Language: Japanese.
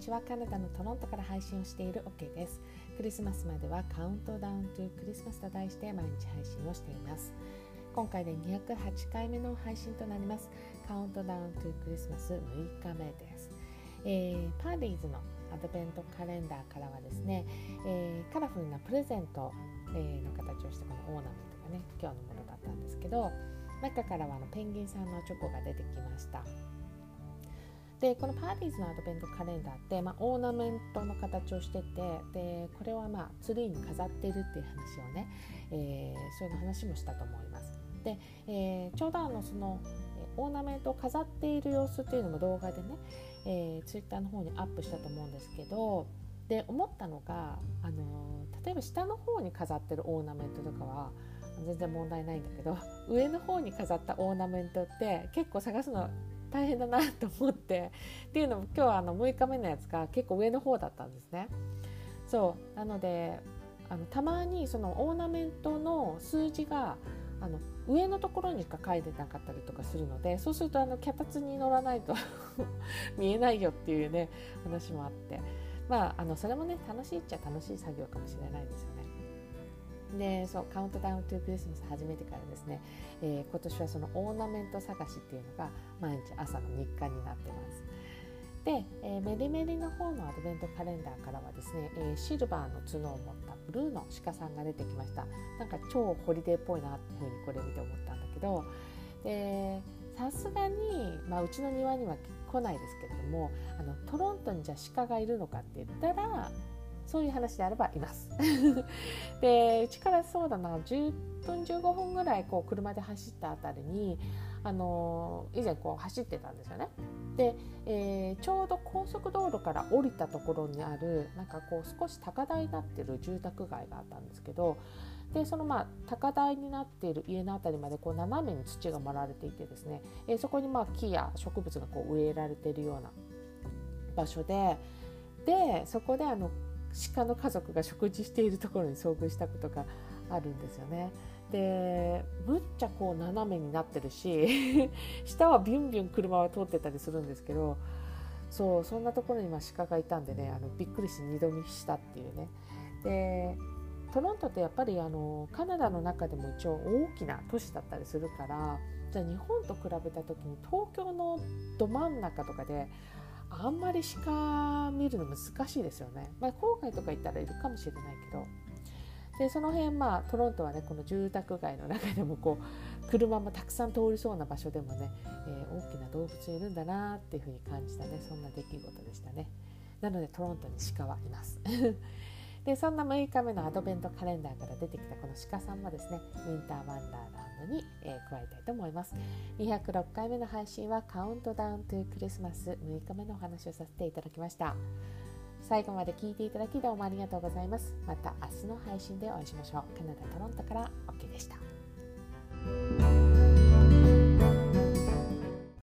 ちは。カナダのトロントから配信をしている OK です。クリスマスまではカウントダウントゥクリスマスと題して毎日配信をしています。今回で208回目の配信となります。カウントダウントゥクリスマス6日目です、えー、パーディーズのアドベントカレンダーからはですね、えー、カラフルなプレゼント、えー、の形をしたこのオーナメントがね今日のものだったんですけど中からはあのペンギンさんのチョコが出てきました。でこのパーティーズのアドベントカレンダーって、まあ、オーナメントの形をしててでこれはまあツリーに飾ってるっていう話をね、えー、そういう話もしたと思います。で、えー、ちょうどあのそのオーナメントを飾っている様子っていうのも動画でね、えー、ツイッターの方にアップしたと思うんですけどで思ったのが、あの例えば下の方に飾ってるオーナメントとかは全然問題ないんだけど上の方に飾ったオーナメントって結構探すの大変だなと思ってっていうのも今日はあの6日目のやつが結構上の方だったんですね。そうなのであのたまにそのオーナメントの数字があの上のところにしか書いてなかったりとかするのでそうするとあの脚立に乗らないと 見えないよっていうね話もあってまああのそれもね楽しいっちゃ楽しい作業かもしれないですよね。でそう Countdown to Christmas 始めてからですね、えー、今年はそのオーナメント探しっていうのが毎日朝の日課になってます。で、えー、メリメリの方のアドベントカレンダーからはですね、えー、シルバーの角を持ったブルーの鹿さんが出てきましたなんか超ホリデーっぽいなっていうふうにこれ見て思ったんだけどでさすがに、まあ、うちの庭には来ないですけれどもあのトロントにじゃあ鹿がいるのかって言ったらそういう話であればいます でうちからそうだな10分15分ぐらいこう車で走ったあたりにあの以前こう走ってたんですよね。で、えー、ちょうど高速道路から降りたところにあるなんかこう少し高台になってる住宅街があったんですけどでそのまあ高台になっている家の辺りまでこう斜めに土が盛られていてですね、えー、そこにまあ木や植物がこう植えられているような場所ででそこであの鹿の家族が食事しているところに遭遇したことがあるんですよね。でむっちゃこう斜めになってるし 下はビュンビュン車は通ってたりするんですけどそうそんなところにま鹿がいたんでねあのびっくりして二度見したっていうね。でトロントってやっぱりあのカナダの中でも一応大きな都市だったりするからじゃあ日本と比べた時に東京のど真ん中とかであんまり鹿見るの難しいですよね。まあ、郊外とか行ったらいるかもしれないけど。でその辺まあトロントはねこの住宅街の中でもこう車もたくさん通りそうな場所でもね、えー、大きな動物いるんだなっていうふうに感じたねそんな出来事でしたね。なのでトロントに鹿はいます。でそんな6日目のアドベントカレンダーから出てきたこの鹿さんもですねウィンターワンダーランドに、えー、加えたいと思います。206回目の配信はカウントダウントゥクリスマス6日目のお話をさせていただきました。最後まで聞いていただきどうもありがとうございます。また明日の配信でお会いしましょう。カナダ・トロントから OK でした。